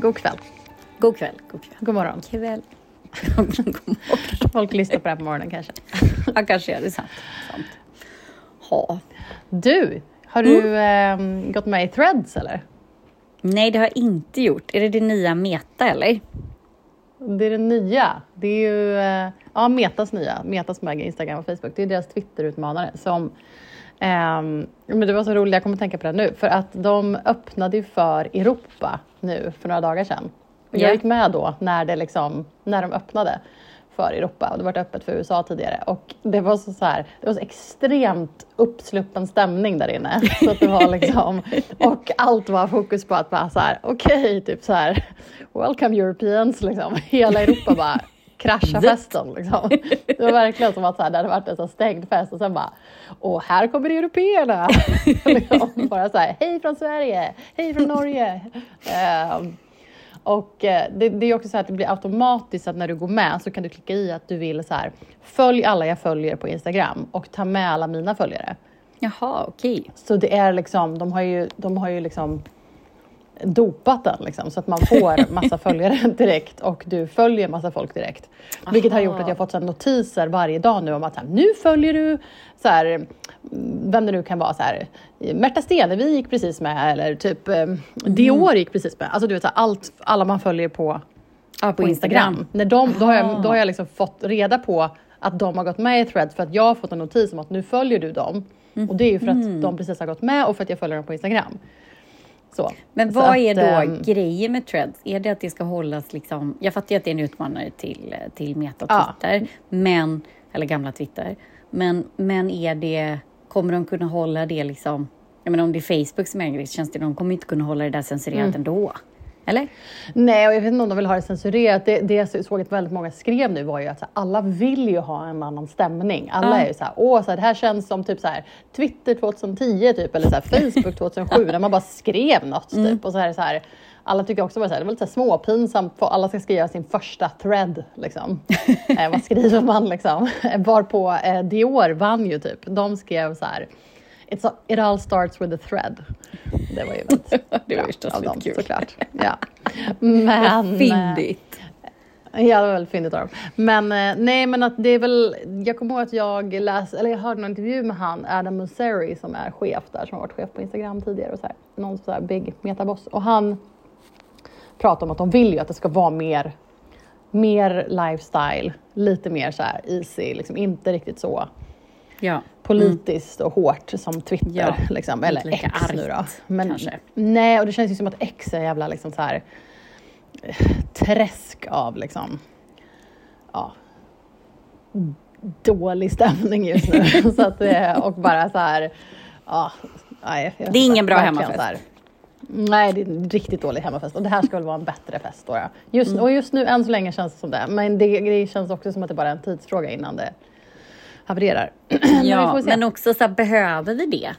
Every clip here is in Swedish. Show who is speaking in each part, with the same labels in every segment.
Speaker 1: God kväll.
Speaker 2: God kväll, god kväll.
Speaker 1: God morgon.
Speaker 2: Kväll. god morgon.
Speaker 1: Folk lyssnar på det här på morgonen kanske.
Speaker 2: Ja, kanske är det sant. sant. Ha.
Speaker 1: Du, har du eh, gått med i Threads eller?
Speaker 2: Nej, det har jag inte gjort. Är det det nya Meta eller?
Speaker 1: Det är det nya. Det är ju eh, ja, Metas nya. Metas äger Instagram och Facebook. Det är deras Twitter-utmanare som ehm, men det var så roligt, jag kommer tänka på det nu, för att de öppnade ju för Europa nu för några dagar sedan. Och jag
Speaker 2: Ja.
Speaker 1: gick med då när, det liksom, när de öppnade för Europa och det var öppet för USA tidigare. Och det var så, så här, det var så extremt uppsluppen stämning där inne. Så det var liksom, och allt var fokus på att bara så här, okej, typ så här, welcome Europeans, liksom. Hela Europa bara krascha festen. Liksom. Det var verkligen som att så här, det hade varit en så stängd fest och sen bara, och här kommer européerna. liksom, bara så här, hej från Sverige, hej från Norge. Ehm, och eh, det, det är också så här att det blir automatiskt att när du går med så kan du klicka i att du vill så här, följ alla jag följer på Instagram och ta med alla mina följare.
Speaker 2: Jaha, okej.
Speaker 1: Så det är liksom, de har ju, de har ju liksom dopat den liksom, så att man får massa följare direkt och du följer massa folk direkt. Vilket har gjort att jag har fått så notiser varje dag nu om att här, nu följer du så här, mm, vem det nu kan vara, så här, Märta Stenevi gick precis med eller typ eh, Dior gick precis med. Alltså du vet så här, allt, alla man följer på,
Speaker 2: Ja,
Speaker 1: på Instagram. När de, då har jag, då har jag liksom fått reda på att de har gått med i Threads för att jag har fått en notis om att nu följer du dem. Och det är ju för att de precis har gått med och för att jag följer dem på Instagram. Så.
Speaker 2: Men vad
Speaker 1: att,
Speaker 2: är då
Speaker 1: ehm,
Speaker 2: grejen med Threads? Är det att det ska hållas liksom... Jag fattar ju att det är en utmanare till, till Meta och
Speaker 1: Ja.
Speaker 2: Twitter, men, eller gamla Twitter. Men, men är det... Kommer de kunna hålla det liksom... Jag menar om det är Facebook som äger det känns det de kommer inte kunna hålla det där censurerat
Speaker 1: Mm.
Speaker 2: ändå. Eller?
Speaker 1: Nej, och jag vet inte om de vill ha det censurerat. Det, det jag såg att väldigt många skrev nu var ju att här, alla vill ju ha en annan stämning. Alla
Speaker 2: Ja.
Speaker 1: är ju så här, åh, så här, det här känns som typ så här, Twitter 2010 typ, eller så här, Facebook 2007, när man bara skrev något typ. Och så här, så här, alla tycker också så här, det var lite småpinsamt, för alla ska skriva sin första thread. Liksom. eh, vad skriver man liksom? Varpå eh, Dior vann ju typ. De skrev så här, It's a, it all starts with a thread. Det var ju väldigt
Speaker 2: Det var
Speaker 1: bra
Speaker 2: förstås
Speaker 1: av dem
Speaker 2: kul.
Speaker 1: såklart. Ja. Men, eh,
Speaker 2: Fyndigt.
Speaker 1: Ja, det var väldigt fyndigt av dem. Men eh, nej, men att det är väl, jag kommer ihåg att jag läste, eller jag hörde någon intervju med han, Adam Mosseri som är chef där, som har varit chef på Instagram tidigare och så här, någon så här big metaboss. Och han pratar om att de vill ju att det ska vara mer, mer lifestyle, lite mer så här easy, liksom inte riktigt så
Speaker 2: Ja.
Speaker 1: Politiskt och hårt som Twitter.
Speaker 2: Ja,
Speaker 1: liksom, eller
Speaker 2: lika
Speaker 1: X nu då.
Speaker 2: argt,
Speaker 1: Men,
Speaker 2: kanske.
Speaker 1: Nej, och det känns ju som att X är jävla liksom så här eh, träsk av liksom, ja, dålig stämning just nu. så att, det- och bara så här, ja, nej, jag-
Speaker 2: Det är ingen bra hemmafest.
Speaker 1: Nej, det är en riktigt dålig hemmafest. Och det här ska väl vara en bättre fest då. Ja. Just,
Speaker 2: Mm.
Speaker 1: Och just nu, än så länge känns det som det. Men det, det känns också som att det bara är en tidsfråga innan det havererar. Men
Speaker 2: Ja,
Speaker 1: se.
Speaker 2: men också så här, behöver vi det?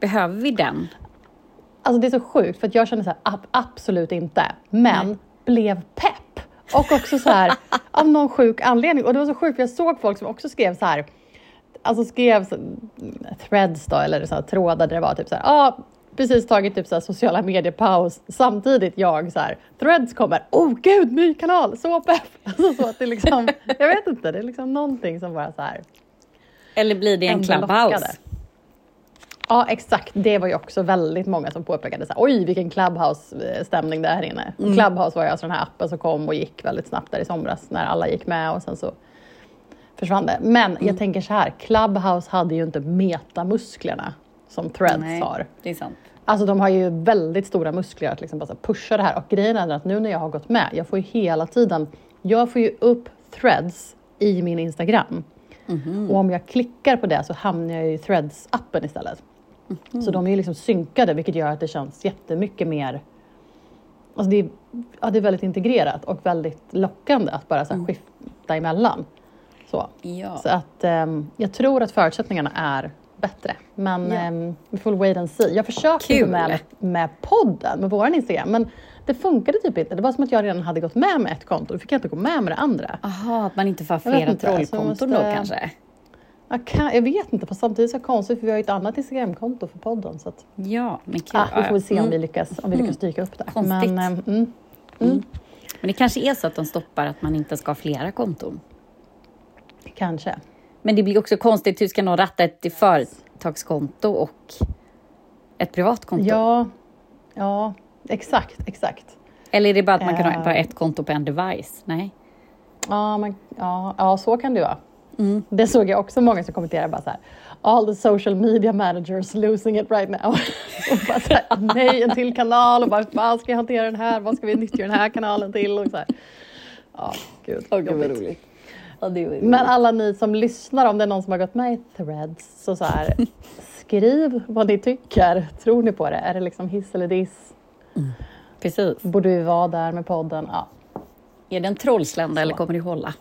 Speaker 2: Behöver vi den?
Speaker 1: Alltså det är så sjukt för att jag kände så här, ab- absolut inte. Men blev pepp. Och också så här, av någon sjuk anledning. Och det var så sjukt för jag såg folk som också skrev så här, alltså skrev så, threads då, eller så här, trådar där det var typ så här, ja, ah, precis tagit typ så här, sociala mediepaus. Samtidigt jag så här, threads kommer, oh gud, ny kanal, så pepp. Alltså så att det liksom, jag vet inte, det är liksom någonting som bara så här,
Speaker 2: Eller blir det en clubhouse?
Speaker 1: lockade. Ja, exakt. Det var ju också väldigt många som påpekade så här, oj vilken Clubhouse-stämning det är här inne.
Speaker 2: Mm.
Speaker 1: Clubhouse var ju alltså den här appen som kom och gick väldigt snabbt där i somras när alla gick med och sen så försvann det. Men
Speaker 2: Mm.
Speaker 1: jag tänker så här, Clubhouse hade ju inte metamusklerna som Threads
Speaker 2: Nej,
Speaker 1: har.
Speaker 2: det är sant.
Speaker 1: Alltså de har ju väldigt stora muskler att liksom bara pusha det här. Och grejen är att nu när jag har gått med, jag får ju hela tiden, jag får ju upp threads i min Instagram.
Speaker 2: Mhm.
Speaker 1: Och om jag klickar på det så hamnar jag i threads-appen istället.
Speaker 2: Mhm.
Speaker 1: Så de är ju liksom synkade vilket gör att det känns jättemycket mer Alltså det, är, ja, det är väldigt integrerat och väldigt lockande att bara så
Speaker 2: Mm.
Speaker 1: här skifta emellan. Så,
Speaker 2: Ja.
Speaker 1: så att ehm, jag tror att förutsättningarna är bättre. Men
Speaker 2: Ja.
Speaker 1: ehm, vi får wait and see. Jag gå med, med podden, med vår Instagram, men det funkade typ inte. Det var som att jag redan hade gått med med ett konto, då fick jag inte gå med med det andra.
Speaker 2: Aha, att man inte får flera
Speaker 1: inte, så
Speaker 2: trollkonton
Speaker 1: måste-
Speaker 2: då kanske?
Speaker 1: Jag, kan, jag vet inte, fast samtidigt så är det konstigt för vi har ju ett annat Instagramkonto för podden. Så att,
Speaker 2: Ja, men kul.
Speaker 1: ah, vi får väl se om
Speaker 2: Mm.
Speaker 1: vi lyckas, om vi lyckas dyka upp där.
Speaker 2: Konstigt.
Speaker 1: Men, eh, mm,
Speaker 2: Men det kanske är så att de stoppar att man inte ska ha flera konton.
Speaker 1: kanske.
Speaker 2: Men det blir också konstigt, hur ska någon ratta ett företagskonto och ett privatkonto?
Speaker 1: Ja, ja, exakt, exakt.
Speaker 2: Eller är det bara att man kan ha
Speaker 1: Eh.
Speaker 2: bara ett konto på en device? Nej.
Speaker 1: Ja, men, ja, ja, så kan det vara.
Speaker 2: Mm.
Speaker 1: Det såg jag också många som kommenterade bara så här. All the social media managers losing it right now. och bara så här, nej, en till kanal och bara, vad ska jag hantera den här? Vad ska vi nyttja den här kanalen till? Och så här. Ja, gud. jobbigt.
Speaker 2: Ja, det är
Speaker 1: Men alla ni som lyssnar, om det är någon som har gått med i Threads, så, så här, skriv vad ni tycker. Tror ni på det? Är det liksom hiss eller diss?
Speaker 2: Precis.
Speaker 1: Borde vi vara där med podden? Ja,
Speaker 2: Är det en trollslända eller kommer det hålla?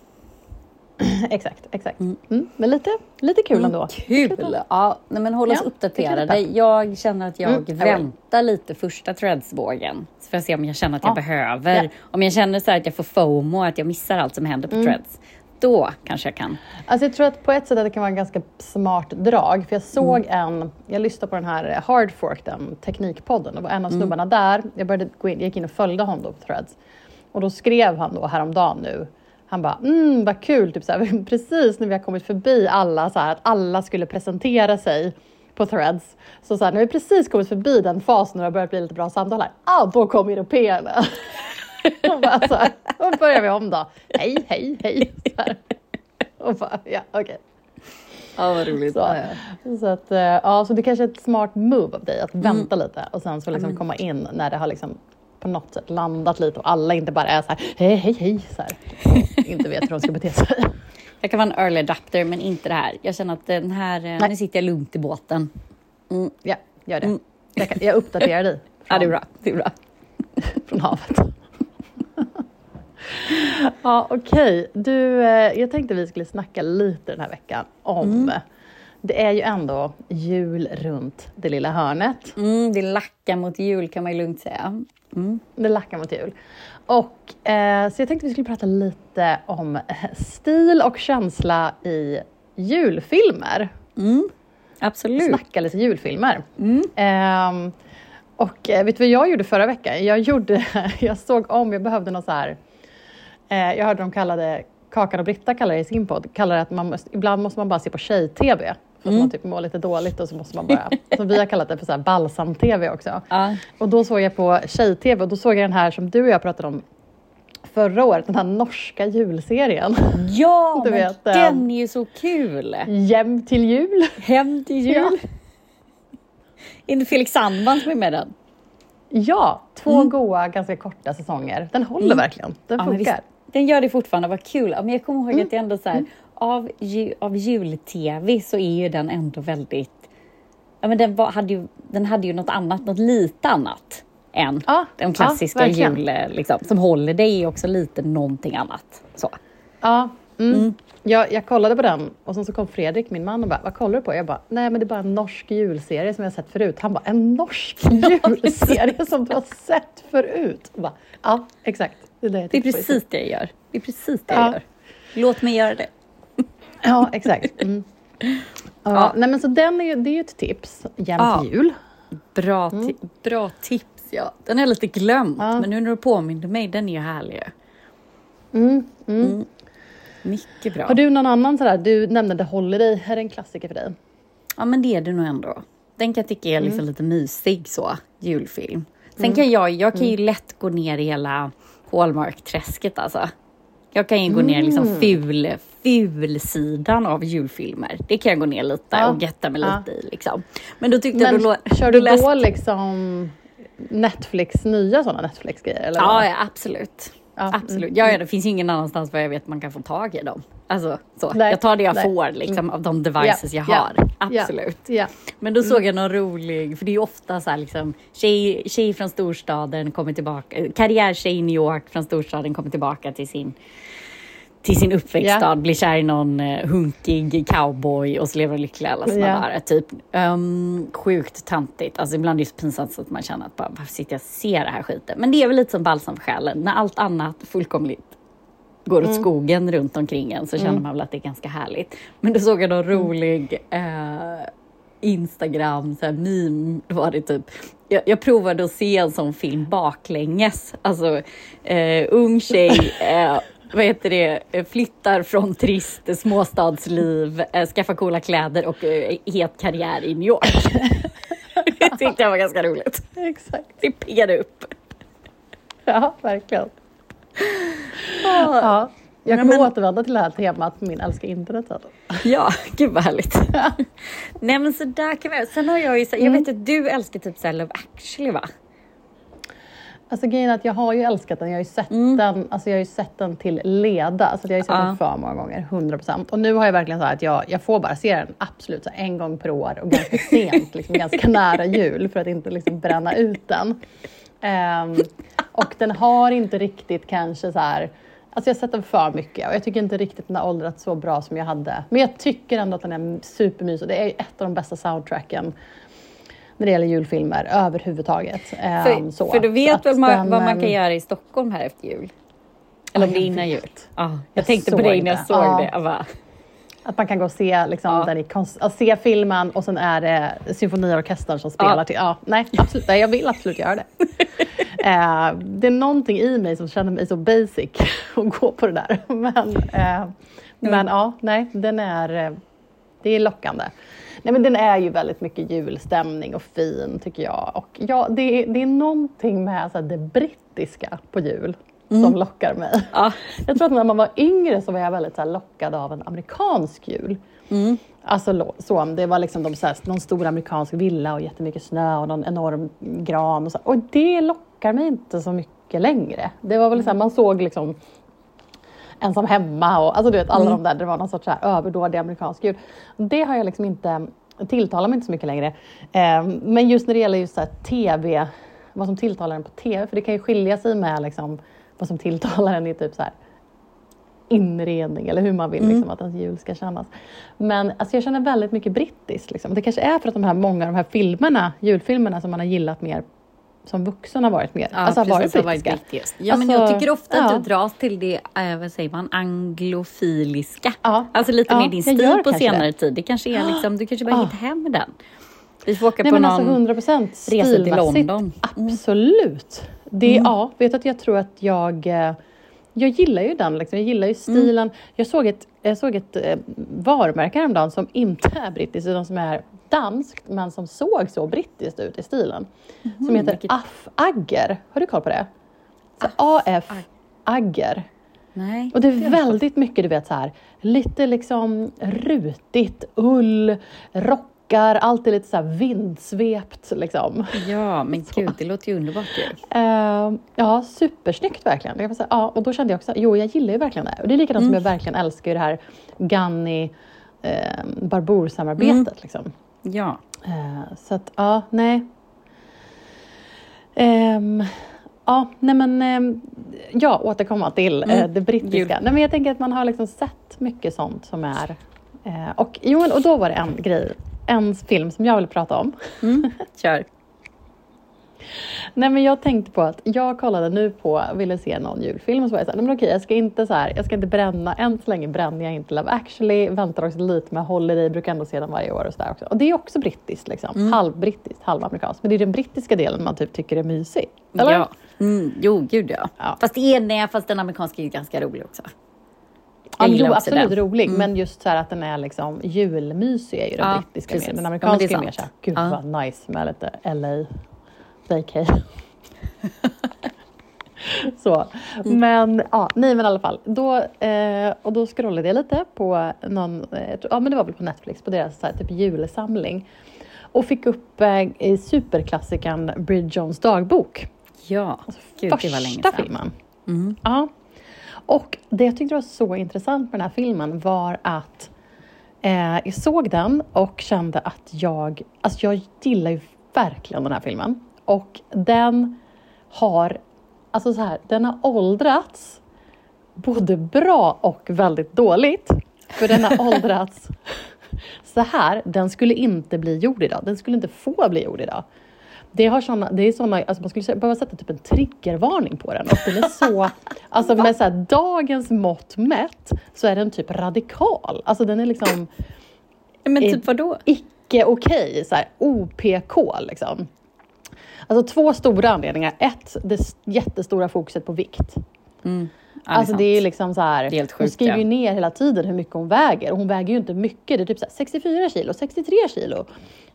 Speaker 1: exakt, exakt. Mm. Men lite, lite kul ändå.
Speaker 2: Kul! Ja, nej, men håll oss
Speaker 1: Ja,
Speaker 2: uppdaterade. Jag känner att jag
Speaker 1: Mm,
Speaker 2: väntar lite första threadsvågen. Får jag se om jag känner att jag
Speaker 1: Ja.
Speaker 2: behöver.
Speaker 1: Ja.
Speaker 2: Om jag känner så här att jag får FOMO, att jag missar allt som händer på
Speaker 1: Mm.
Speaker 2: threads. Då kanske jag kan.
Speaker 1: Alltså jag tror att på ett sätt att det kan vara en ganska smart drag. För jag såg
Speaker 2: Mm.
Speaker 1: en, jag lyssnade på den här Hard Fork, den teknikpodden. Det var
Speaker 2: Mm.
Speaker 1: en av snubbarna där. Jag, började gå in, jag gick in och följde honom på Threads. Och då skrev han då häromdagen nu. Han bara, mm vad kul, typ så här, precis när vi har kommit förbi alla, så här, att alla skulle presentera sig på Threads. Så, så här, när vi precis kommit förbi den fasen och det har börjat bli lite bra samtal här, ah, då kom européerna. och bara så här, då börjar vi om då. Hej, hej, hej. Så här. Och bara, ja, okej.
Speaker 2: Ja, vad roligt.
Speaker 1: Så, så, att, eh, ja, så det kanske är ett smart move av dig att
Speaker 2: Mm.
Speaker 1: vänta lite och sen så liksom komma in när det har liksom på något sätt landat lite och alla inte bara är så här hej hej hej så här, och inte vet hur de ska bete sig.
Speaker 2: Jag kan vara en early adapter, men inte det här. Jag känner att den här, eh, nu sitter jag lugnt i båten.
Speaker 1: Ja, gör det.
Speaker 2: Mm.
Speaker 1: Jag, kan, jag uppdaterar dig
Speaker 2: Ja, det är bra. Det är bra.
Speaker 1: från havet. Ja, okej. Du, eh, jag tänkte vi skulle snacka lite den här veckan om
Speaker 2: Mm.
Speaker 1: det är ju ändå jul runt det lilla hörnet.
Speaker 2: Mm, det lackar mot jul kan man ju lugnt säga. Mm.
Speaker 1: Det lackar mot jul. Och, eh, så jag tänkte vi skulle prata lite om eh, stil och känsla i julfilmer.
Speaker 2: Mm. Absolut.
Speaker 1: Snacka lite julfilmer.
Speaker 2: Mm.
Speaker 1: Ehm, och eh, vet du vad jag gjorde förra veckan? Jag, gjorde, jag såg om, jag behövde något så här. Eh, jag hörde de kallade, Kakan och Britta kallar det i sin podd, kallar det att man måste, ibland måste man bara se på tjej-tv. För att man typ mår lite dåligt och så måste man bara, så vi har kallat det för så balsam-tv också.
Speaker 2: Ja.
Speaker 1: Och då såg jag på tjej-tv och då såg jag den här som du och jag pratade om förra året, den här norska julserien.
Speaker 2: Ja,
Speaker 1: Du
Speaker 2: men
Speaker 1: vet,
Speaker 2: den är ju så kul!
Speaker 1: Jäm till jul.
Speaker 2: Hem till jul.
Speaker 1: Ja.
Speaker 2: Det Felix Sandman som är med den?
Speaker 1: Ja, två goa, ganska korta säsonger. Den håller verkligen. Den
Speaker 2: Ja,
Speaker 1: funkar.
Speaker 2: Den gör det fortfarande, vad kul. Ja, Men jag kommer ihåg
Speaker 1: Mm.
Speaker 2: att det ändå så här, av, ju, av jul-tv så är ju den ändå väldigt... Ja, men den, var, hade ju, den hade ju något annat, något lite annat än
Speaker 1: Ja,
Speaker 2: de
Speaker 1: ja,
Speaker 2: klassiska
Speaker 1: verkligen.
Speaker 2: jul... Liksom, som håller dig är också lite någonting annat. Så.
Speaker 1: Ja, mm. Jag, jag kollade på den och sen så kom Fredrik, min man, och bara, vad kollar du på? Jag bara, nej men det är bara en norsk julserie som jag sett förut. Han bara, en norsk julserie som du har sett förut? Bara, ja, exakt. Det är, det
Speaker 2: är precis det jag gör. Det är precis det
Speaker 1: Ja.
Speaker 2: jag gör. Låt mig göra det.
Speaker 1: Ja, exakt. Mm. Ja,
Speaker 2: Ja.
Speaker 1: Nej, men så den är det är ju ett tips, jämt
Speaker 2: Ja.
Speaker 1: jul.
Speaker 2: Bra, ti- bra tips, ja. Den är lite glömd,
Speaker 1: Ja.
Speaker 2: men nu när du påminner mig, den är ju härlig.
Speaker 1: Mm. Mm.
Speaker 2: Mycket bra.
Speaker 1: Har du någon annan sådär, du nämnde The Holiday, är det en klassiker för dig?
Speaker 2: Ja, men det är det nog ändå. Den kan jag tycka är
Speaker 1: Mm.
Speaker 2: liksom lite mysig så, julfilm. Sen kan jag, jag kan ju lätt gå ner i hela Hallmark-träsket alltså. Jag kan ju gå ner liksom
Speaker 1: Mm.
Speaker 2: ful, ful-sidan av julfilmer. Det kan jag gå ner lite
Speaker 1: Ja.
Speaker 2: och getta mig
Speaker 1: Ja.
Speaker 2: lite i liksom. Men då tyckte jag
Speaker 1: Men
Speaker 2: då, lå-
Speaker 1: kör du då liksom Netflix, nya sådana Netflix-grejer?
Speaker 2: Ja, ja, absolut.
Speaker 1: Ja,
Speaker 2: Absolut.
Speaker 1: mm,
Speaker 2: Ja, ja, det finns ingen annanstans vad jag vet man kan få tag i dem. Alltså, så.
Speaker 1: Nej,
Speaker 2: jag tar det jag
Speaker 1: nej.
Speaker 2: får liksom, av de devices
Speaker 1: Ja,
Speaker 2: jag
Speaker 1: ja,
Speaker 2: har.
Speaker 1: ja.
Speaker 2: Absolut.
Speaker 1: Ja.
Speaker 2: Men då såg jag någon rolig, för det är ju ofta så här liksom, tjej, tjej från storstaden kommer tillbaka, karriärtjej i New York från storstaden kommer tillbaka till sin till sin uppväxtstad,
Speaker 1: Ja.
Speaker 2: blir kär i någon uh, hunkig cowboy och så lever lyckliga alla sina
Speaker 1: Ja.
Speaker 2: dagar. Typ. Um, sjukt töntigt. Alltså ibland är det så pinsamt så att man känner att bara, varför sitter jag och ser det här skiten? Men det är väl lite som balsam för själen, när allt annat fullkomligt går åt skogen runt omkring en så känner man väl att det är ganska härligt. Men då såg jag någon rolig eh, Instagram, så här meme, då var det typ jag, jag provade att se en sån film baklänges. Alltså, eh, ung tjej, eh, vad heter det, eh, flyttar från trist småstadsliv, eh, skaffar coola kläder och eh, het karriär i New York. det tyckte jag var ganska roligt.
Speaker 1: Exakt.
Speaker 2: Det piggade upp.
Speaker 1: Ja, verkligen. Ja. Jag kommer men... återvända till det här temat min älska internet.
Speaker 2: Ja, gud vad härligt. Nej men så där kan vi Sen har jag ju, så, jag mm. vet att du älskar typ så Love actually va?
Speaker 1: Alltså grejen är att jag har ju älskat den, jag har ju sett, mm. den, alltså jag har sett den till leda. Alltså jag har ju sett ja. den för många gånger, 100%. Och nu har jag verkligen så att jag, jag får bara se den absolut så en gång per år och ganska sent, liksom, ganska nära jul för att inte liksom bränna ut den. Um, och den har inte riktigt kanske så här Alltså jag har sett den för mycket och jag tycker inte riktigt den har åldrats så bra som jag hade. Men jag tycker ändå att den är supermysig. Det är ett av de bästa soundtracken när det gäller julfilmer överhuvudtaget.
Speaker 2: För, um, så. för du vet väl man, vad man kan göra i Stockholm här efter jul? Eller om det är innan jul? Ah, jag, jag tänkte på dig när jag såg ah. det. Jag bara,
Speaker 1: att man kan gå och se, liksom, ja. där i, se filmen och sen är det symfoniorkestern som spelar ja. till. Ja, nej, absolut. Nej, jag vill absolut göra det. eh, det är någonting i mig som känner mig så basic att gå på det där. Men, eh, mm. men ja, nej, den är, eh, det är lockande. Nej, men den är ju väldigt mycket julstämning och fin tycker jag. Och ja, det, är, det är någonting med så här, det brittiska på jul mm. som lockar mig. Ja. Jag tror att när man var yngre så var jag väldigt så här, lockad av en amerikansk jul. Mm. Alltså så, det var liksom de, så här, någon stor amerikansk villa och jättemycket snö och någon enorm gran. Och, så. och det lockar mig inte så mycket längre. Det var väl så här, man såg liksom ensam hemma och alltså du vet alla mm. de där, det var någon sorts så här överdådig amerikansk jul. Det har jag liksom inte, tilltalar mig inte så mycket längre. Eh, men just när det gäller just så TV, vad som tilltalar en på TV, för det kan ju skilja sig med liksom vad som tilltalar en i typ så här inredning eller hur man vill mm. liksom, att ens jul ska kännas. Men alltså, jag känner väldigt mycket brittiskt. Liksom. Det kanske är för att de här, många av de här filmerna, julfilmerna som man har gillat mer som vuxen har varit mer.
Speaker 2: Ja, alltså har varit brittiska. Varit ja, alltså, men jag tycker ofta ja. att du dras till det, äh, vad säger man, anglofiliska. Ja. Alltså lite ja, mer din stil på senare det. tid. Det kanske är liksom, du kanske bara ja. hittar hem med den. Vi får åka Nej, på någon alltså 100% resa till London.
Speaker 1: Mm. Absolut. Det, mm. Ja, vet att jag tror att jag eh, jag gillar ju den, liksom. jag gillar ju stilen. Mm. Jag såg ett, jag såg ett eh, varumärke häromdagen som inte är brittiskt utan som är danskt men som såg så brittiskt ut i stilen. Mm. Som heter Vilket... Aff Agger. Har du koll på det? AF Agger.
Speaker 2: Nej,
Speaker 1: och det är väldigt mycket, du vet så här, lite liksom rutigt, ull, rock rockar, allt är lite så vindsvept liksom.
Speaker 2: Ja, men så. gud, det låter ju underbart ju.
Speaker 1: Uh, ja, supersnyggt verkligen. Jag säga, ja, och då kände jag också, jo jag gillar ju verkligen det. Och det är likadant mm. som jag verkligen älskar det här Ganni eh, Barbour-samarbetet. Mm. Liksom.
Speaker 2: Ja.
Speaker 1: Uh, så att, ja, nej. Um, ja, nej men um, ja, återkomma till mm. uh, det brittiska. Nej, men jag tänker att man har liksom sett mycket sånt som är uh, och, jo, och då var det en grej en film som jag vill prata om.
Speaker 2: Mm, kör.
Speaker 1: Nej men jag tänkte på att jag kollade nu på, ville se någon julfilm och så var jag såhär, nej men okej jag ska inte så här, jag ska inte bränna, än så länge bränner jag inte Love actually, väntar också lite med Holiday, brukar ändå se den varje år och sådär också. Och det är också brittiskt liksom, mm. halvbrittiskt, halvamerikanskt. Men det är den brittiska delen man typ tycker är mysig.
Speaker 2: Eller? Ja, mm, jo gud ja. ja. Fast är, nej, fast den amerikanska är ganska rolig också.
Speaker 1: Jag ja, jo, absolut den. rolig, mm. men just så här att den är liksom julmysig är ju den ja, brittiska precis. mer. Den amerikanska ja, är, är mer såhär, gud ja. vad nice med lite LA vacay. så. Mm. Men ja, nej men i alla fall. Då, eh, och då scrollade jag lite på någon, eh, ja men det var väl på Netflix, på deras så här, typ julsamling. Och fick upp eh, superklassikern Bridget Jones dagbok.
Speaker 2: Ja,
Speaker 1: alltså, gud, första det var länge sedan. filmen. Mm. Ja, och det jag tyckte var så intressant med den här filmen var att eh, jag såg den och kände att jag, alltså jag gillar ju verkligen den här filmen. Och den har, alltså så här, den har åldrats både bra och väldigt dåligt. För den har åldrats så här, den skulle inte bli gjord idag. Den skulle inte få bli gjord idag. det, har såna, det är såna, alltså man skulle behöva sätta typ en triggervarning på den. Och den är så, alltså med så här, dagens mått mätt så är den typ radikal. Alltså den är liksom
Speaker 2: Men typ vadå?
Speaker 1: icke okej, så här, OPK liksom. Alltså två stora anledningar. Ett, det jättestora fokuset på vikt.
Speaker 2: Mm. Ja,
Speaker 1: alltså det är liksom så här,
Speaker 2: helt
Speaker 1: hon
Speaker 2: sjukt,
Speaker 1: skriver ju ner hela tiden hur mycket hon väger och hon väger ju inte mycket. Det är typ så här 64 kilo, 63 kilo.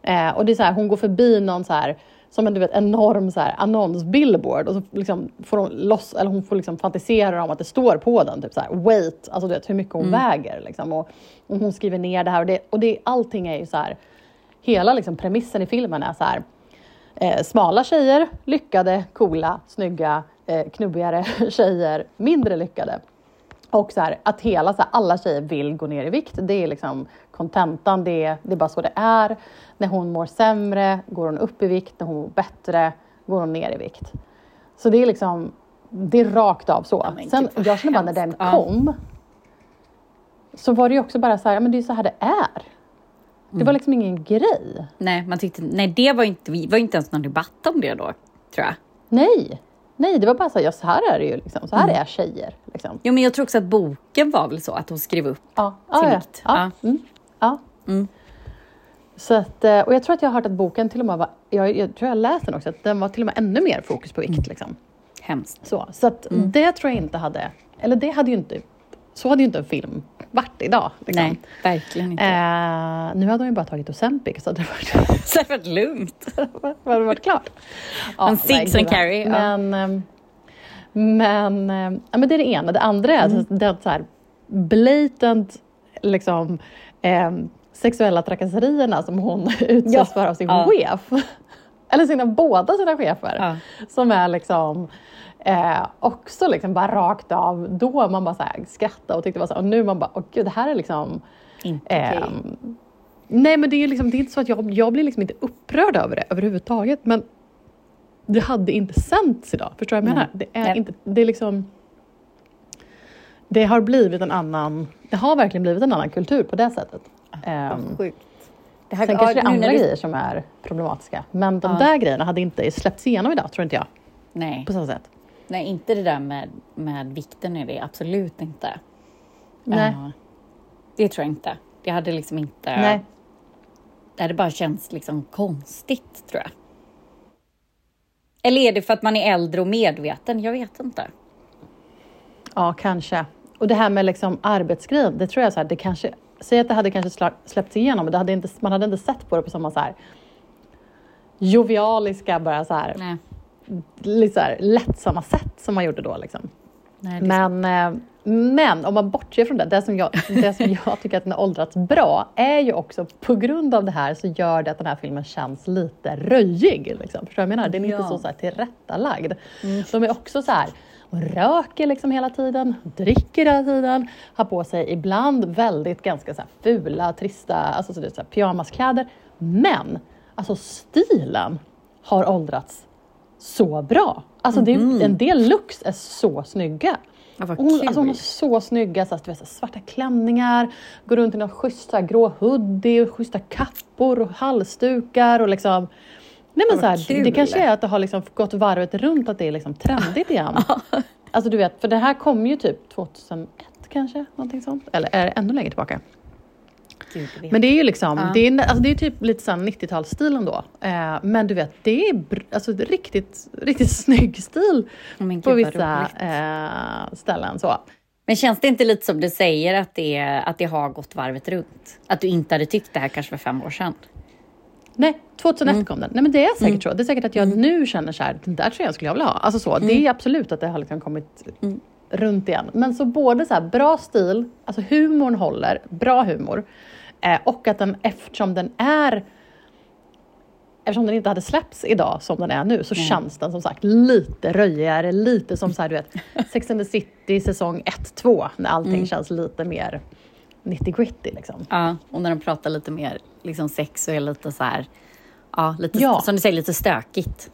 Speaker 1: Eh, och det är så här, hon går förbi någon så här som en du vet, enorm så här, annonsbillboard och så liksom får hon loss, eller hon får liksom fantisera om att det står på den, typ så här, weight, alltså du vet hur mycket hon
Speaker 2: Mm.
Speaker 1: väger. Liksom, och, och hon skriver ner det här och, det, och det, allting är ju så här, hela liksom premissen i filmen är så här, eh, smala tjejer, lyckade, coola, snygga, eh, knubbigare tjejer, mindre lyckade. Och så här, att hela, så här, alla tjejer vill gå ner i vikt. Det är liksom kontentan, det är, det är bara så det är. När hon mår sämre går hon upp i vikt, när hon mår bättre går hon ner i vikt. Så det är liksom, det är rakt av så.
Speaker 2: Ja,
Speaker 1: Sen, jag känner bara när den kom, så var det ju också bara så här, ja men det är så här det är. Det
Speaker 2: Mm.
Speaker 1: var liksom ingen grej.
Speaker 2: Nej, man tyckte, nej, det var inte, var inte ens någon debatt om det då, tror jag.
Speaker 1: Nej, nej, det var bara så här, ja så här är det ju liksom. Så här
Speaker 2: Mm.
Speaker 1: är tjejer. Liksom.
Speaker 2: Jo, men jag tror också att boken var väl så att hon skrev upp.
Speaker 1: Ja,
Speaker 2: Sin
Speaker 1: ja, ja.
Speaker 2: vikt.
Speaker 1: ja.
Speaker 2: Ja.
Speaker 1: Mm. ja.
Speaker 2: Mm.
Speaker 1: Så att, eh, och jag tror att jag har hört att boken till och med var, jag, jag tror jag läst den också, att den var till och med ännu mer fokus på vikt.
Speaker 2: Mm.
Speaker 1: Liksom.
Speaker 2: Hemskt.
Speaker 1: Så, så att det tror jag inte hade, eller det hade ju inte, så hade ju inte en film varit idag. Liksom.
Speaker 2: Nej, verkligen inte.
Speaker 1: Eh, nu hade hon ju bara tagit Ozempic så hade det varit,
Speaker 2: Så det var lugnt.
Speaker 1: hade det varit klart. Ja,
Speaker 2: En
Speaker 1: nej,
Speaker 2: and Carrie, ja.
Speaker 1: Men, ehm, men, ehm, ja, men det är det ena. Det andra är
Speaker 2: Mm.
Speaker 1: det så här blatant liksom, ehm, sexuella trakasserierna som hon utsätts
Speaker 2: Ja,
Speaker 1: för av sin
Speaker 2: ja.
Speaker 1: chef. Eller sina, båda sina chefer. Som är liksom eh, också liksom bara rakt av då man bara så här skrattade och tyckte det var så och nu man bara, åh gud det här är liksom
Speaker 2: Inte okej.
Speaker 1: Ehm, nej men det är, liksom, det är inte så att jag, jag blir liksom inte upprörd över det överhuvudtaget. Men det hade inte sänts idag. Förstår du vad jag menar? Det är inte, det är liksom... Det har blivit en annan, det har verkligen blivit en annan kultur på det sättet.
Speaker 2: Vad sjukt. Det här,
Speaker 1: sen kanske det är andra
Speaker 2: du-
Speaker 1: grejer som är problematiska. Men de
Speaker 2: Ja.
Speaker 1: där grejerna hade inte släppts igenom idag, tror inte jag.
Speaker 2: Nej.
Speaker 1: På så sätt.
Speaker 2: Nej, inte det där med, med vikten är det absolut inte.
Speaker 1: Nej.
Speaker 2: Ja. det tror jag inte. Det hade liksom inte...
Speaker 1: Nej.
Speaker 2: Det hade bara känts liksom konstigt, tror jag. Eller är det för att man är äldre och medveten? Jag vet inte.
Speaker 1: Ja, kanske. Och det här med liksom arbetsgrejen, det tror jag så här, det kanske, säg att det hade kanske släppts igenom, men det hade inte, man hade inte sett på det på samma så här jovialiska, bara så här,
Speaker 2: Nej.
Speaker 1: Lite så här lättsamma sätt som man gjorde då. Liksom.
Speaker 2: Nej.
Speaker 1: Men, eh, men om man bortser från det, det som, jag, det som jag tycker att den har åldrats bra är ju också på grund av det här så gör det att den här filmen känns lite röjig. Liksom. Förstår du vad jag menar? Den är inte
Speaker 2: Ja.
Speaker 1: så, så här tillrättalagd. De är också så här, hon röker liksom hela tiden, dricker hela tiden, har på sig ibland väldigt ganska så här fula, trista alltså så det är så här pyjamaskläder. Men alltså stilen har åldrats så bra. Alltså det är, en del looks är så snygga.
Speaker 2: Ja,
Speaker 1: Hon,
Speaker 2: kul.
Speaker 1: alltså hon har så snygga så du vet, svarta klänningar, går runt i någon schysst så här, grå hoodie, och schyssta kappor och halsdukar och liksom Nej men så här, det kanske är att det har liksom gått varvet runt att det är liksom trendigt igen. Alltså du vet, för det här kom ju typ 2001 kanske, någonting sånt. Eller är det ännu längre tillbaka? Men det är ju liksom,
Speaker 2: Ja.
Speaker 1: det, är, alltså det är typ lite sån 90-talsstil ändå. Eh, men du vet, det är alltså riktigt, riktigt snygg stil
Speaker 2: Oh,
Speaker 1: på vissa eh, ställen. Så.
Speaker 2: Men känns det inte lite som du säger att det, att det har gått varvet runt? Att du inte hade tyckt det här kanske för fem år sedan?
Speaker 1: Nej, 2001
Speaker 2: Mm.
Speaker 1: kom den. Nej men det är säkert så. Det är säkert att jag nu känner så här, den där tröjan skulle jag vilja ha. Alltså så, det
Speaker 2: Mm.
Speaker 1: är absolut att det har liksom kommit runt igen. Men så både så här, bra stil, alltså humorn håller, bra humor. Eh, och att den, eftersom den är Eftersom den inte hade släppts idag som den är nu så känns den som sagt lite röjigare, lite som så här, du vet, Sex and the City säsong 1-2 när allting
Speaker 2: Mm.
Speaker 1: känns lite mer nitty gritty liksom.
Speaker 2: Ja, och när de pratar lite mer liksom sex och är lite så här, ja, lite,
Speaker 1: Ja.
Speaker 2: som du säger, lite stökigt.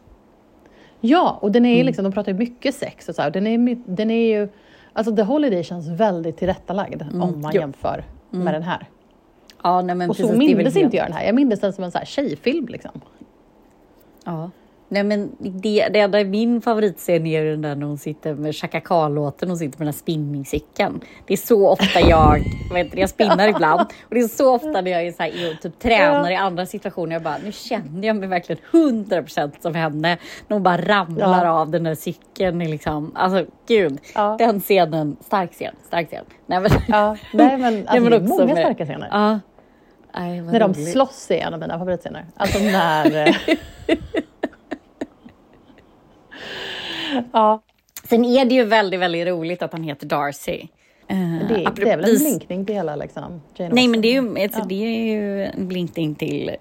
Speaker 1: Ja, och den är
Speaker 2: Mm.
Speaker 1: liksom, de pratar ju mycket sex och så här. Den är, den är ju, alltså The Holiday känns väldigt tillrättalagd om man
Speaker 2: Mm. Jo.
Speaker 1: jämför med den här.
Speaker 2: Ja, nej, men
Speaker 1: Och
Speaker 2: precis,
Speaker 1: så mindes inte jag den här. Jag mindes den som en så här tjejfilm liksom.
Speaker 2: Ja. Nej men det, det enda min favoritscen är den där när hon sitter med Chaka Khan-låten och sitter med den här spinningcykeln. Det är så ofta jag, vet jag spinnar ibland och det är så ofta när jag är så här, typ tränar i andra situationer. Jag bara, nu känner jag mig verkligen 100% som henne. När hon bara ramlar
Speaker 1: Ja.
Speaker 2: av den där cykeln. Liksom. Alltså gud,
Speaker 1: Ja.
Speaker 2: den scenen, stark scen, stark scen. Nej, men,
Speaker 1: Ja, nej men alltså,
Speaker 2: men
Speaker 1: det är många
Speaker 2: med-
Speaker 1: starka scener.
Speaker 2: ja. Aj,
Speaker 1: När de
Speaker 2: roligt.
Speaker 1: slåss är en av mina favoritscener. Alltså när... eh, ja,
Speaker 2: Sen är det ju väldigt, väldigt roligt att han heter Darcy. Eh,
Speaker 1: det, det är väl en blinkning till hela liksom, Jane
Speaker 2: Nej, men det är ju, alltså,
Speaker 1: Ja.
Speaker 2: det är ju en blinkning till,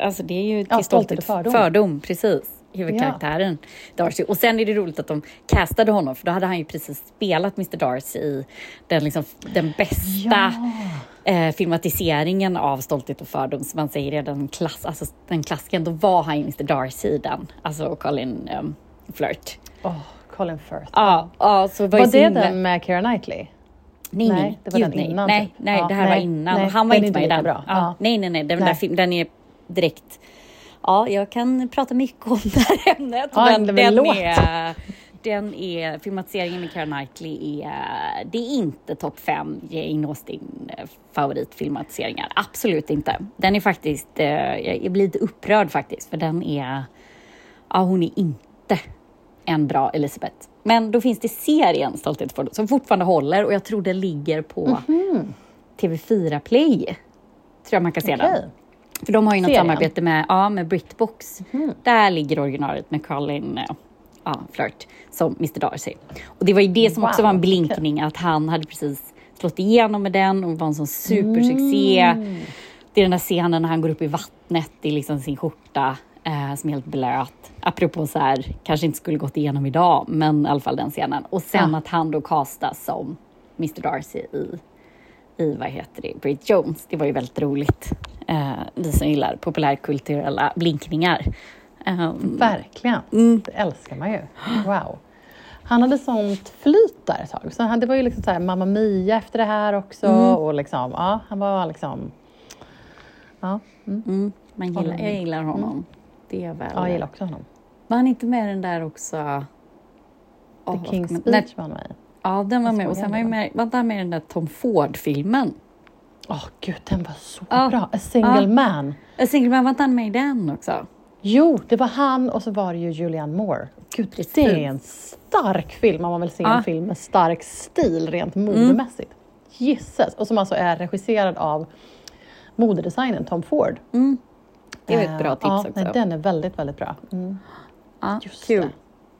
Speaker 2: alltså det är ju till
Speaker 1: Ja,
Speaker 2: stolthet och fördom.
Speaker 1: fördom.
Speaker 2: precis. Huvudkaraktären Darcy. Och sen är det roligt att de castade honom, för då hade han ju precis spelat Mr Darcy i den, liksom, den bästa eh, filmatiseringen av Stolthet och fördom, som man säger är den, klass, alltså, den klassiken. Då var han ju Mr Darcy den, alltså Colin um, Flirt.
Speaker 1: Åh, Colin Firth.
Speaker 2: Ja, ja, så var,
Speaker 1: Var det
Speaker 2: himla-
Speaker 1: den med Keira Knightley?
Speaker 2: Nej,
Speaker 1: Nej,
Speaker 2: nej,
Speaker 1: det var
Speaker 2: Gud,
Speaker 1: den
Speaker 2: nej.
Speaker 1: innan,
Speaker 2: Nej,
Speaker 1: typ.
Speaker 2: nej,
Speaker 1: Ja,
Speaker 2: det här var
Speaker 1: nej,
Speaker 2: innan.
Speaker 1: nej,
Speaker 2: Han var
Speaker 1: den
Speaker 2: inte med i den.
Speaker 1: bra.
Speaker 2: Ja,
Speaker 1: Ja.
Speaker 2: Nej, nej, nej, den,
Speaker 1: Nej.
Speaker 2: Där, film- den är direkt... Ja, jag kan prata mycket om det här ämnet.
Speaker 1: Ja,
Speaker 2: den,
Speaker 1: men
Speaker 2: den,
Speaker 1: låt.
Speaker 2: är, den är, filmatiseringen med Keira Knightley är, det är inte topp fem Jane Austen eh, favoritfilmatiseringar. Absolut inte. Den är faktiskt, eh, jag blir lite upprörd faktiskt, för den är, ja hon är inte en bra Elisabeth. Men då finns det serien Stolthet och som fortfarande håller och jag tror den ligger på TV4 Play. Tror jag man kan se den.
Speaker 1: Okej.
Speaker 2: För de har ju något
Speaker 1: Serien?
Speaker 2: samarbete med, ja, med Britbox. Där ligger originalet med Colin ja, Flirt som Mr Darcy. Och det var ju det som också
Speaker 1: Wow,
Speaker 2: var en blinkning, att han hade precis slått igenom med den och var en sån supersuccé. Det är den där scenen när han går upp i vattnet i liksom sin skjorta eh, som är helt blöt. Apropå så här, kanske inte skulle gått igenom idag, men i alla fall den scenen. Och sen
Speaker 1: Ja.
Speaker 2: att han då castas som Mr Darcy i i, vad heter det, Bridget Jones. Det var ju väldigt roligt. Eh, vi som gillar populärkulturella blinkningar. Eh,
Speaker 1: Verkligen.
Speaker 2: Mm.
Speaker 1: Det älskar man ju. Wow. Han hade sånt flyt där ett tag. Så han, det var ju liksom så här Mamma Mia efter det här också.
Speaker 2: Mm.
Speaker 1: Och liksom, ja, han var liksom... Ja, mm.
Speaker 2: mm, man gillar, jag gillar honom. Det är väl...
Speaker 1: ja jag gillar också honom.
Speaker 2: Var han inte med den där också?
Speaker 1: The
Speaker 2: vad
Speaker 1: King's
Speaker 2: man-
Speaker 1: Speech var han med.
Speaker 2: Ja, den var
Speaker 1: Jag
Speaker 2: med. Och sen var,
Speaker 1: då.
Speaker 2: med, var han med i den där Tom Ford-filmen?
Speaker 1: Åh gud, den var så
Speaker 2: Ja.
Speaker 1: bra. A single
Speaker 2: Ja.
Speaker 1: man.
Speaker 2: Jag tänker, men var inte han med i den också?
Speaker 1: Jo, det var han och så var det ju Julianne Moore. Gud, det är en stark film om man vill se
Speaker 2: Ja.
Speaker 1: en film med stark stil rent modemässigt. Gisses! Och som alltså är regisserad av modedesignern Tom Ford.
Speaker 2: Mm. Det var ett
Speaker 1: Eh,
Speaker 2: bra tips
Speaker 1: ja,
Speaker 2: också.
Speaker 1: Nej, den är väldigt, väldigt bra. Mm.
Speaker 2: ja,
Speaker 1: just
Speaker 2: kul.
Speaker 1: det.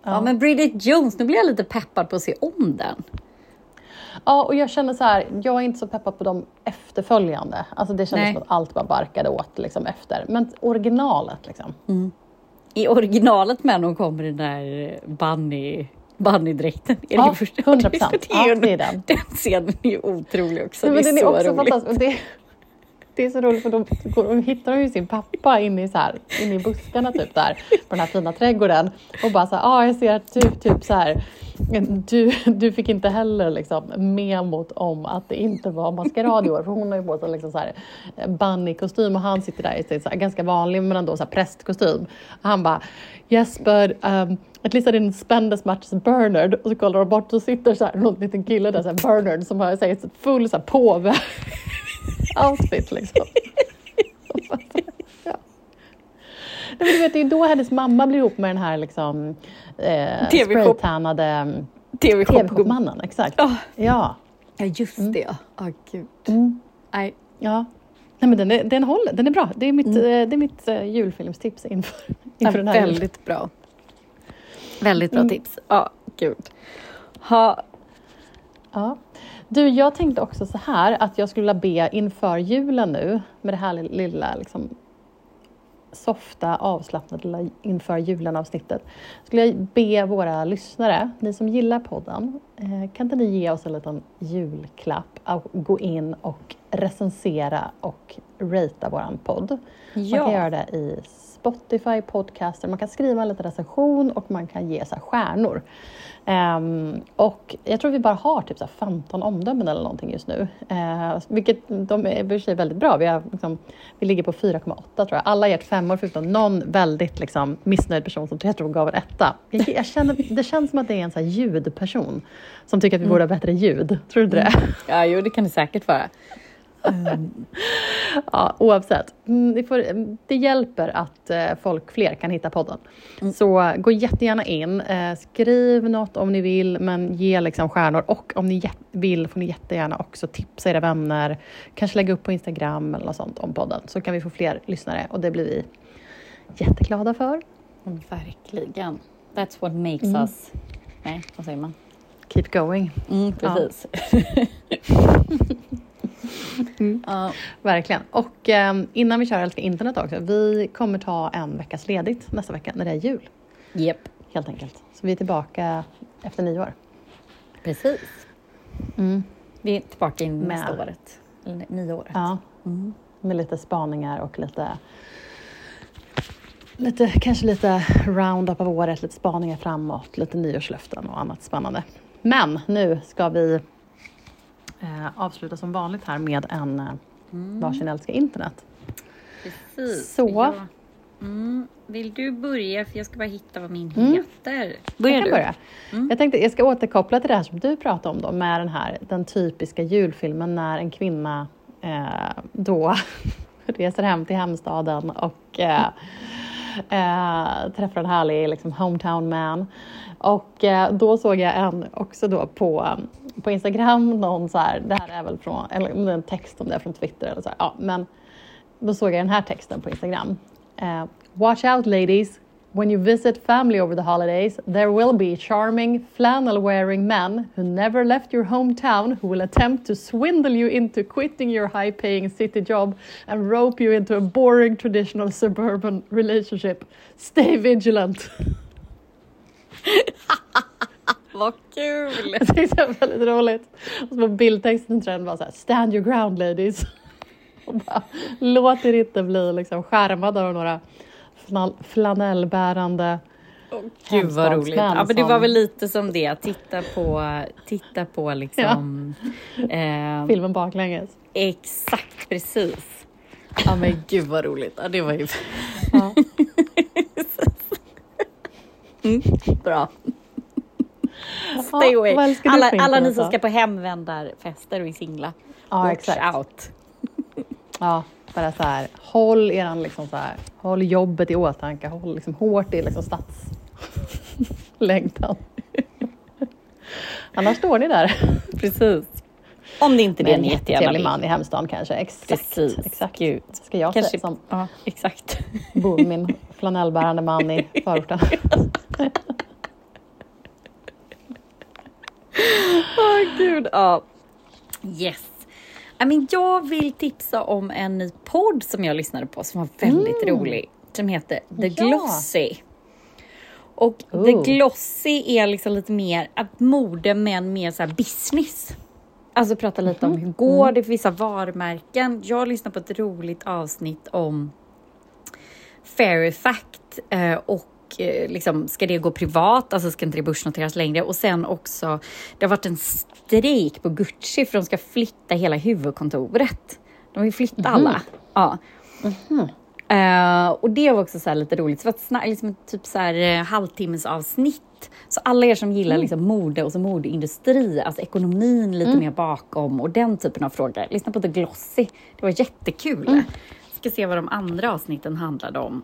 Speaker 2: Ja. men Bridget Jones, nu blir jag lite peppad på att se om den.
Speaker 1: Ja, och jag känner så här, jag är inte så peppad på de efterföljande. Alltså det kändes
Speaker 2: Nej.
Speaker 1: som att allt bara barkade åt liksom efter. Men originalet liksom.
Speaker 2: I originalet med hon kommer i den där bunny, bunny-dräkten. Är
Speaker 1: Ja,
Speaker 2: det första?
Speaker 1: 100%.
Speaker 2: Det är,
Speaker 1: Ja, det är den.
Speaker 2: Den scenen är ju otrolig också.
Speaker 1: Nej, men
Speaker 2: det är
Speaker 1: den är
Speaker 2: så
Speaker 1: också fantastisk. Det, det är så roligt för då går, de hittar hon ju sin pappa inne i, så här, inne i buskarna typ där på den här fina trädgården. Och bara så ja ah, jag ser att du typ så här, du, du fick inte heller liksom memot om att det inte var maskerad i år. För hon har ju på sig liksom så här eh, bunny-kostym och han sitter där i sin så här, ganska vanlig men ändå så här prästkostym. Han bara yes but um, at least I didn't spend as much as Bernard. Och så kollar de bort och sitter så här någon liten kille där, så här, Bernard som har säkert full så här, påve outfit liksom. ja. Men du vet, det är då hennes mamma blir ihop med den här liksom, eh, spraytannade
Speaker 2: TV-shop.
Speaker 1: TV-shopmannen. Exakt.
Speaker 2: Ja.
Speaker 1: Ja.
Speaker 2: Ja, just det. Ja, oh, gud.
Speaker 1: Mm.
Speaker 2: Nej.
Speaker 1: ja. Nej, men den, är, den håller, den är bra. Det är mitt, eh, det är mitt eh, julfilmstips inför, inför den här julen.
Speaker 2: väldigt bra. Väldigt bra
Speaker 1: Mm.
Speaker 2: tips. Ja, gud. Ha,
Speaker 1: Ja. Du, jag tänkte också så här att jag skulle vilja be inför julen nu med det här lilla liksom, softa, avslappnade lilla inför julen-avsnittet. Skulle jag be våra lyssnare, ni som gillar podden, eh, kan inte ni ge oss en liten julklapp att gå in och recensera och ratea våran podd? Man kan
Speaker 2: ja.
Speaker 1: göra det i Spotify, podcaster. Man kan skriva en liten recension och man kan ge så stjärnor. Ehm, och jag tror vi bara har typ så här 15 omdömen eller någonting just nu. Uh, vilket de är i och för sig väldigt bra. Vi, har, liksom, vi ligger på 4,8 tror jag. Alla har gett femmor förutom någon väldigt liksom, missnöjd person som jag tror gav en etta. Jag, jag känner, det känns som att det är en så ljudperson som tycker att vi borde ha bättre ljud. Tror du inte det?
Speaker 2: Ja, jo, det kan det säkert vara.
Speaker 1: Ja, oavsett. Mm, Det, får, det hjälper att eh, folk fler kan hitta podden. Så gå jättegärna in. Eh, skriv något om ni vill, men ge liksom stjärnor. Och om ni vill får ni jättegärna också tipsa era vänner. Kanske lägga upp på Instagram eller något sånt om podden. Så kan vi få fler lyssnare och det blir vi jätteglada för.
Speaker 2: Verkligen. That's what makes us... Nej, vad säger man?
Speaker 1: Keep going.
Speaker 2: Mm, precis. Ja.
Speaker 1: Verkligen. Och eh, innan vi kör för internet också. Vi kommer ta en veckas ledigt nästa vecka när det är jul.
Speaker 2: Japp,
Speaker 1: Helt enkelt. Så vi är tillbaka efter nyår.
Speaker 2: precis. Vi är tillbaka in
Speaker 1: Men-
Speaker 2: nästa året. Eller nyåret.
Speaker 1: Ja.
Speaker 2: Mm.
Speaker 1: Med lite spaningar och lite, lite kanske lite roundup av året, lite spaningar framåt, lite nyårslöften och annat spännande. Men nu ska vi eh, avsluta som vanligt här med en eh, varsin älskar internet.
Speaker 2: Precis.
Speaker 1: Så.
Speaker 2: Ja. Mm. Vill du börja? För jag ska bara hitta vad min
Speaker 1: Mm.
Speaker 2: heter.
Speaker 1: Jag kan
Speaker 2: du?
Speaker 1: börja. Jag tänkte jag ska återkoppla till det här som du pratade om då med den här den typiska julfilmen när en kvinna eh, då reser hem till hemstaden och eh, eh, träffar en härlig liksom, hometown man. Och eh, då såg jag en också då på, på Instagram, någon så här, det här är väl från, eller om det är en text om det är från Twitter eller så här, ja men då såg jag den här texten på Instagram. Uh, Watch out ladies, when you visit family over the holidays, there will be charming flannel wearing men who never left your hometown who will attempt to swindle you into quitting your high paying city job and rope you into a boring traditional suburban relationship. Stay vigilant.
Speaker 2: Vad kul!
Speaker 1: Jag tyckte det var väldigt roligt. Och så på bildtexten tror jag den var så här, stand your ground ladies. Och bara, låt er inte bli liksom skärmade av några flan- flanellbärande
Speaker 2: Gud vad roligt. Ja, men det var väl lite som det. Titta på, titta på liksom... eh,
Speaker 1: filmen baklänges.
Speaker 2: exakt, precis. Ja men gud vad roligt. Ja, det var ju
Speaker 1: Ja.
Speaker 2: bra. Stay
Speaker 1: Ja,
Speaker 2: away.
Speaker 1: du
Speaker 2: Alla, alla ni som ska på hemvändarfester och är singla.
Speaker 1: Ja,
Speaker 2: Watch
Speaker 1: exakt.
Speaker 2: out.
Speaker 1: Ja, bara så här, håll eran liksom så här, håll jobbet i åtanke, håll liksom hårt i liksom stadslängtan. Annars står ni där.
Speaker 2: Precis. Om det inte är det
Speaker 1: Med en
Speaker 2: ni jättegärna vill.
Speaker 1: man i hemstaden kanske. Exakt.
Speaker 2: Precis.
Speaker 1: Exakt.
Speaker 2: Gud.
Speaker 1: Ska jag
Speaker 2: Kanske,
Speaker 1: säga som
Speaker 2: ja, exakt.
Speaker 1: bor med min flanellbärande man i förorten.
Speaker 2: Åh gud, ja. Yes. I mean, jag vill tipsa om en ny podd som jag lyssnade på som var väldigt rolig. Som heter The
Speaker 1: Ja.
Speaker 2: Glossy. Och The
Speaker 1: Oh.
Speaker 2: Glossy är liksom lite mer att mode men mer så här business. Alltså prata lite om hur går det för vissa varumärken. Jag lyssnade på ett roligt avsnitt om Fairy Fact eh, och eh, liksom, ska det gå privat, alltså ska inte det börsnoteras längre? Och sen också, det har varit en strejk på Gucci för de ska flytta hela huvudkontoret. De vill flytta alla. Ja. Eh, och det var också så lite roligt, så det var ett liksom typ så här uh, halvtimmes avsnitt. Så alla er som gillar liksom mode och så modeindustri, alltså ekonomin lite mer bakom och den typen av frågor. Lyssna på The Glossy, det var jättekul. Ska se vad de andra avsnitten handlade om.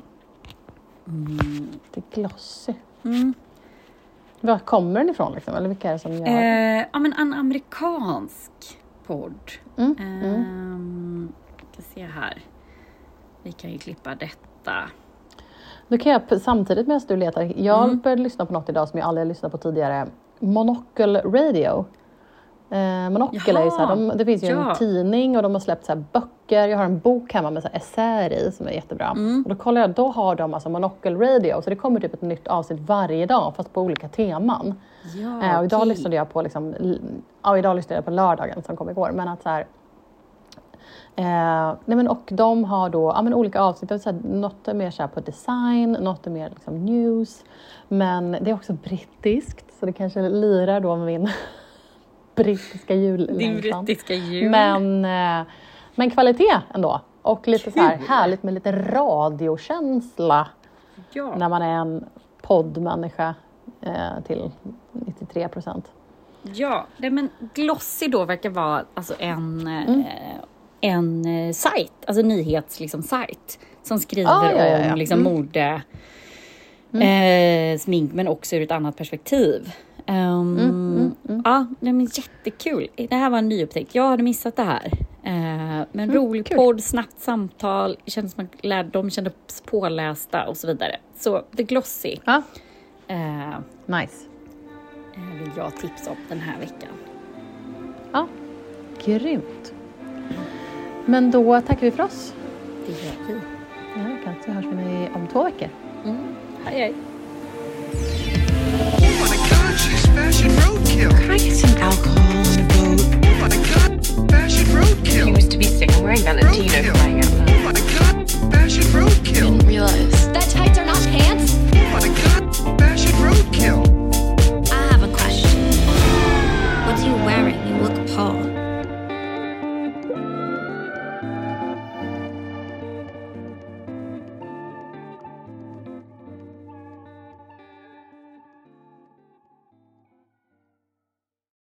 Speaker 1: Det är glossy.
Speaker 2: Mm.
Speaker 1: Var kommer den ifrån liksom? Eller vilka är det som gör?
Speaker 2: Eh, ja, men en amerikansk podd.
Speaker 1: Mm,
Speaker 2: Ehm, ska se här. Vi kan ju klippa detta.
Speaker 1: Då kan jag samtidigt medan du letar, jag
Speaker 2: Mm.
Speaker 1: började lyssna på något idag som jag aldrig lyssnat på tidigare. Monocle Radio. Eh, Monocle är ju så här, de, det finns ju
Speaker 2: ja.
Speaker 1: en tidning och de har släppt så böcker. Jag har en bok hemma med så essäer i som är jättebra.
Speaker 2: Mm.
Speaker 1: Och då kollar jag, då har de alltså Monocle Radio. Så det kommer typ ett nytt avsnitt varje dag fast på olika teman.
Speaker 2: Ja,
Speaker 1: Eh, och idag
Speaker 2: okej.
Speaker 1: lyssnade jag på, liksom, ja idag lyssnade jag på lördagen som kom igår. Men att så här, Eh, nej men, och de har då ja, men olika avsnitt, så här, något är mer så på design, något är mer liksom news. Men det är också brittiskt, så det kanske lirar då med min brittiska jullängtan.
Speaker 2: Brittiska jul.
Speaker 1: Men, eh, men kvalitet ändå. Och lite så här härligt med lite radiokänsla
Speaker 2: ja.
Speaker 1: när man är en poddmänniska eh, till 93 procent.
Speaker 2: Ja, nej, men Glossy då verkar vara alltså en, mm. eh, en eh, sajt, alltså nyhets liksom, sajt som skriver
Speaker 1: Ah, ja, ja, ja.
Speaker 2: om liksom,
Speaker 1: Mm.
Speaker 2: mode, eh, smink, men också ur ett annat perspektiv. Ehm,
Speaker 1: mm, mm.
Speaker 2: Ja, men jättekul. Det här var en nyupptäckt. Jag hade missat det här. Eh, men rolig
Speaker 1: Mm, kul.
Speaker 2: podd, snabbt samtal, kändes som att lärde, de kändes pålästa och så vidare. Så The Glossy
Speaker 1: Ja,
Speaker 2: eh,
Speaker 1: nice.
Speaker 2: vill jag tipsa om den här veckan.
Speaker 1: Ja, grymt. Men då tackar vi för oss.
Speaker 2: Det gör vi.
Speaker 1: Veckan så hörs vi om två veckor.
Speaker 2: Mm. Hej, hej.
Speaker 3: roadkill.
Speaker 4: Can I get some alcohol and?
Speaker 3: Oh my god, fashion roadkill.
Speaker 4: Used to be sick. I'm wearing Valentino out. Oh my god, fashion roadkill. Didn't realize.
Speaker 5: That tights are not pants? Oh my god, fashion roadkill. I have a question. What are you wearing? You look poor.